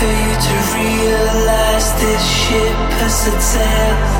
for you to realize this ship has set sail.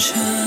Scared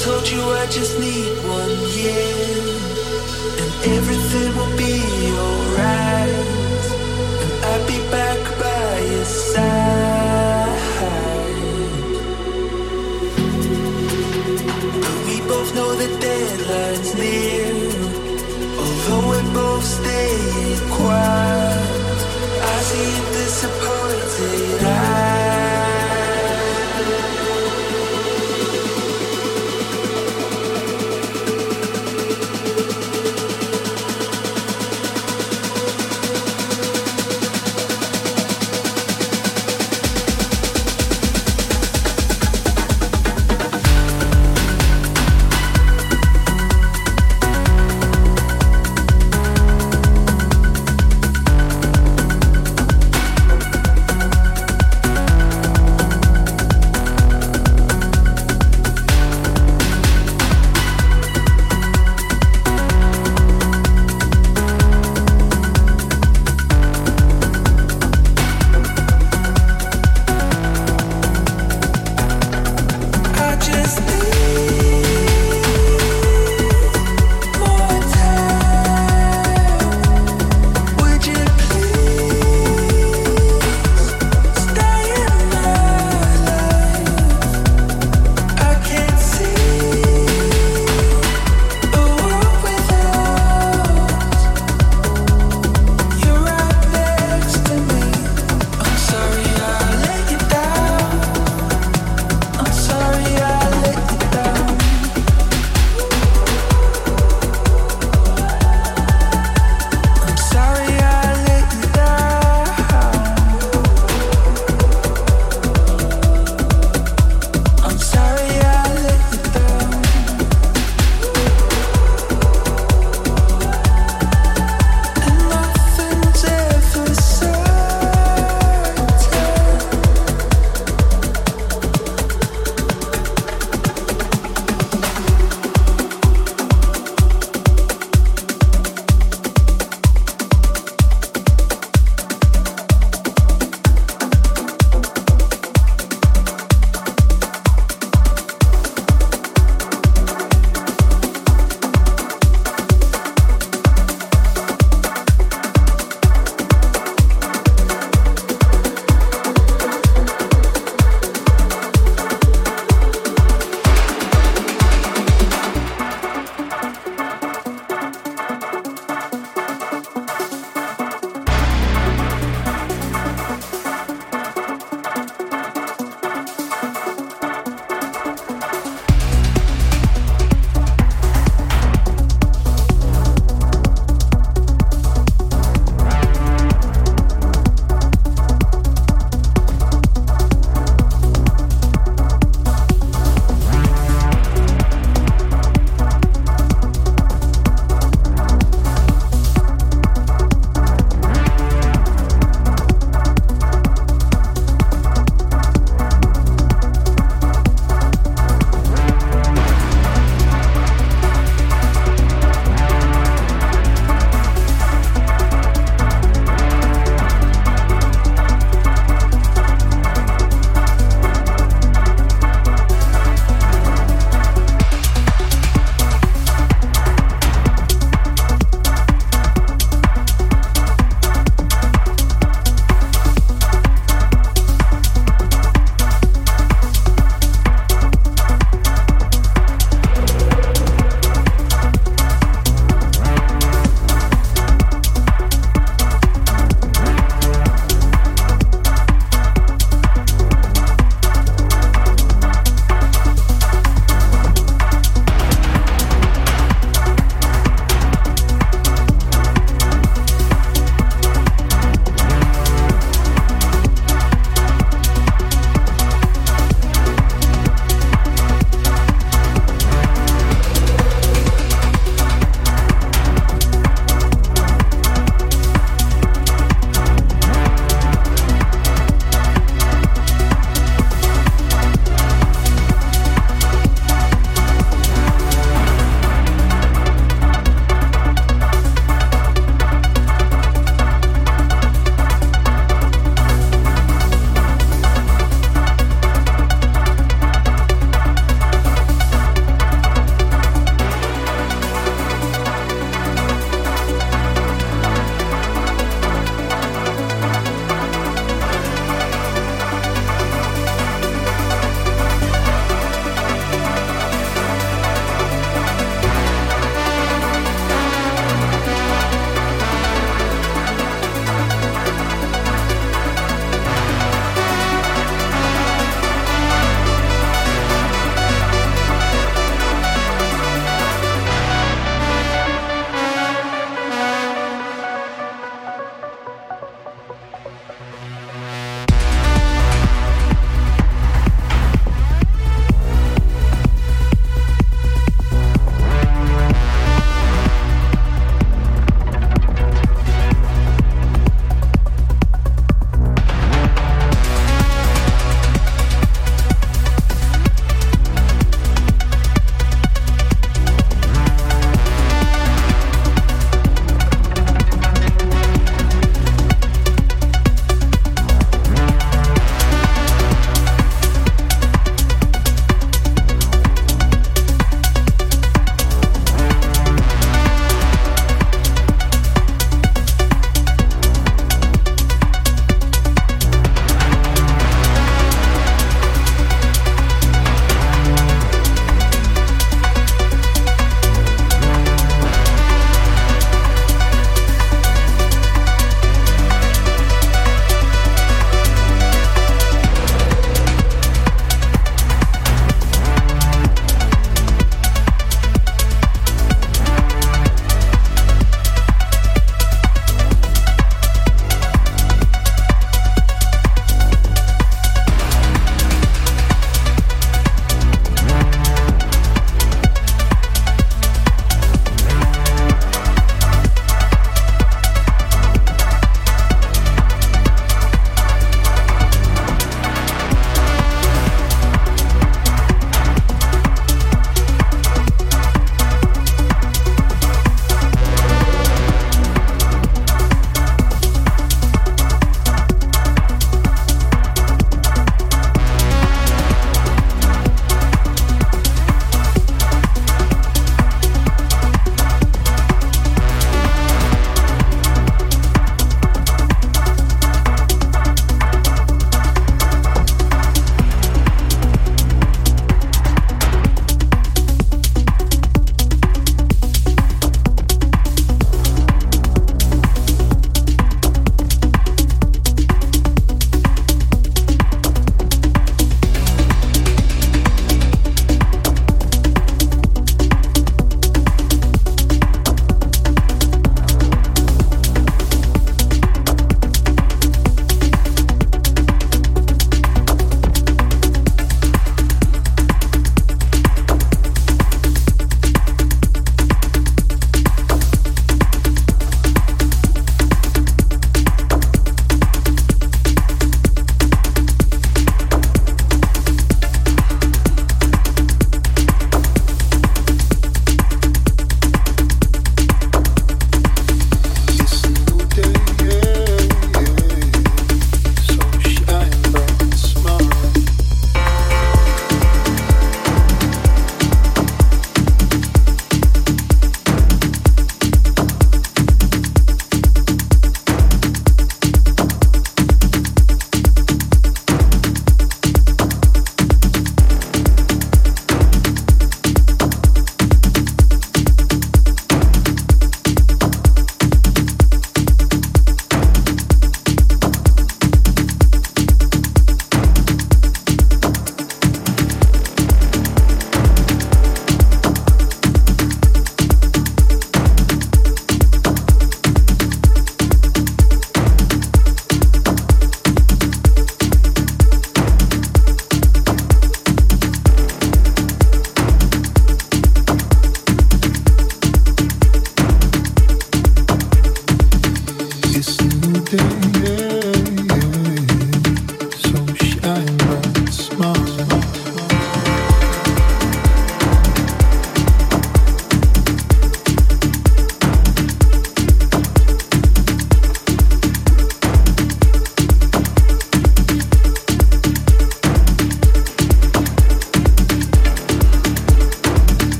told you I just need one year, and everything will be alright. And I'll be back by your side. But we both know the deadline's near, although we both stay quiet. I see disappointed eyes.